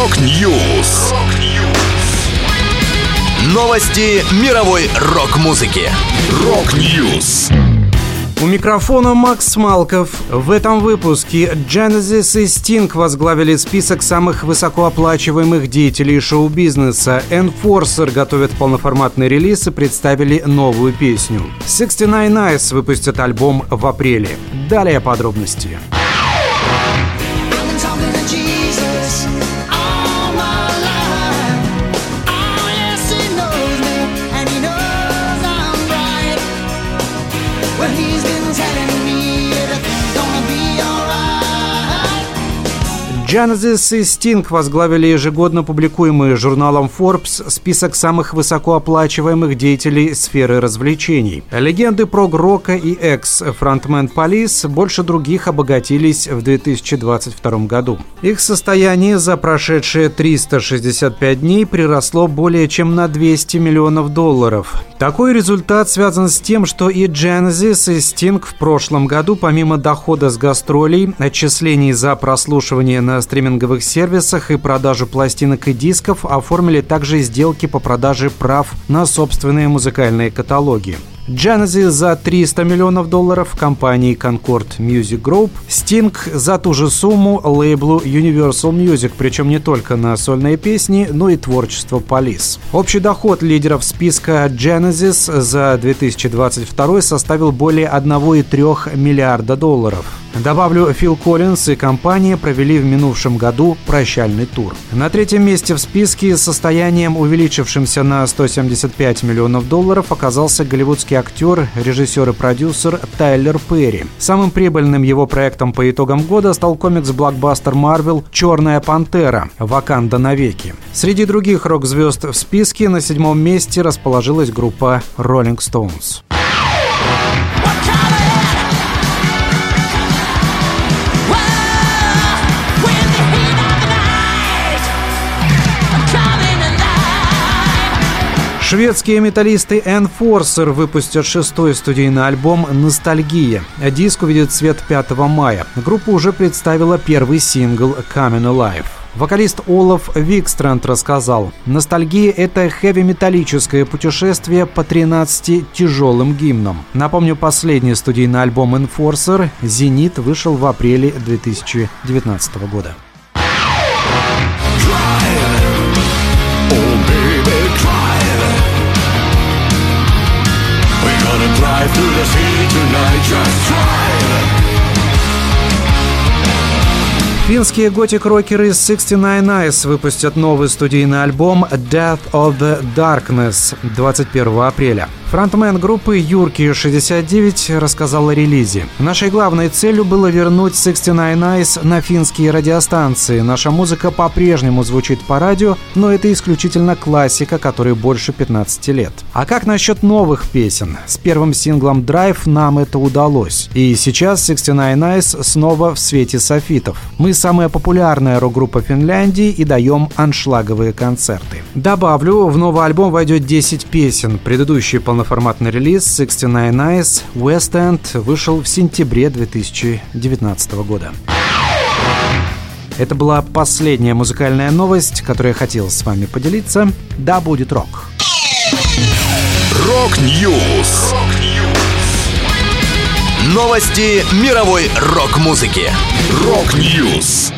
Rock News. Новости мировой рок-музыки. Rock News. У микрофона Макс Малков. В этом выпуске Genesis и Sting возглавили список самых высокооплачиваемых деятелей шоу-бизнеса. Enforcer готовят полноформатный релиз и представили новую песню. 69 Eyes выпустят альбом в апреле. Далее подробности. Genesis и Sting возглавили ежегодно публикуемый журналом Forbes список самых высокооплачиваемых деятелей сферы развлечений. Легенды прог-рока и экс-фронтмен Police больше других обогатились в 2022 году. Их состояние за прошедшие 365 дней приросло более чем на 200 миллионов долларов. Такой результат связан с тем, что и Genesis, и Sting в прошлом году, помимо дохода с гастролей, отчислений за прослушивание на стриминговых сервисах и продажу пластинок и дисков оформили также сделки по продаже прав на собственные музыкальные каталоги. Джанази за 300 миллионов долларов компании Concord Music Group, Sting за ту же сумму лейблу Universal Music, причем не только на сольные песни, но и творчество Police. Общий доход лидеров списка Genesis за 2022 составил более 1,3 миллиарда долларов. Добавлю, Фил Коллинз и компания провели в минувшем году прощальный тур. На третьем месте в списке с состоянием, увеличившимся на 175 миллионов долларов, оказался голливудский актер, режиссер и продюсер Тайлер Перри. Самым прибыльным его проектом по итогам года стал комикс-блокбастер Марвел «Черная пантера. Ваканда навеки». Среди других рок-звезд в списке на седьмом месте расположилась группа Rolling Stones. Шведские металлисты Enforcer выпустят шестой студийный альбом «Ностальгия». Диск увидит свет 5 мая. Группа уже представила первый сингл «Coming Alive». Вокалист Олаф Викстрант рассказал, «Ностальгия – это хэви-металлическое путешествие по 13 тяжелым гимнам». Напомню, последний студийный альбом Enforcer «Зенит» вышел в апреле 2019 года. Drive through the sea tonight, just try Финские готик-рокеры из 69 Eyes выпустят новый студийный альбом Death of the Darkness 21 апреля. Фронтмен группы Юрки69 рассказал о релизе. Нашей главной целью было вернуть 69 Eyes на финские радиостанции. Наша музыка по-прежнему звучит по радио, но это исключительно классика, которой больше 15 лет. А как насчет новых песен? С первым синглом Drive нам это удалось. И сейчас 69 Eyes снова в свете софитов. Мы самая популярная рок-группа Финляндии и даем аншлаговые концерты. Добавлю, в новый альбом войдет 10 песен. Предыдущий полноценный полноформатный релиз 69 Eyes West End вышел в сентябре 2019 года. Это была последняя музыкальная новость, которую я хотел с вами поделиться. Да, будет рок. Rock News. Новости мировой рок-музыки. Rock News.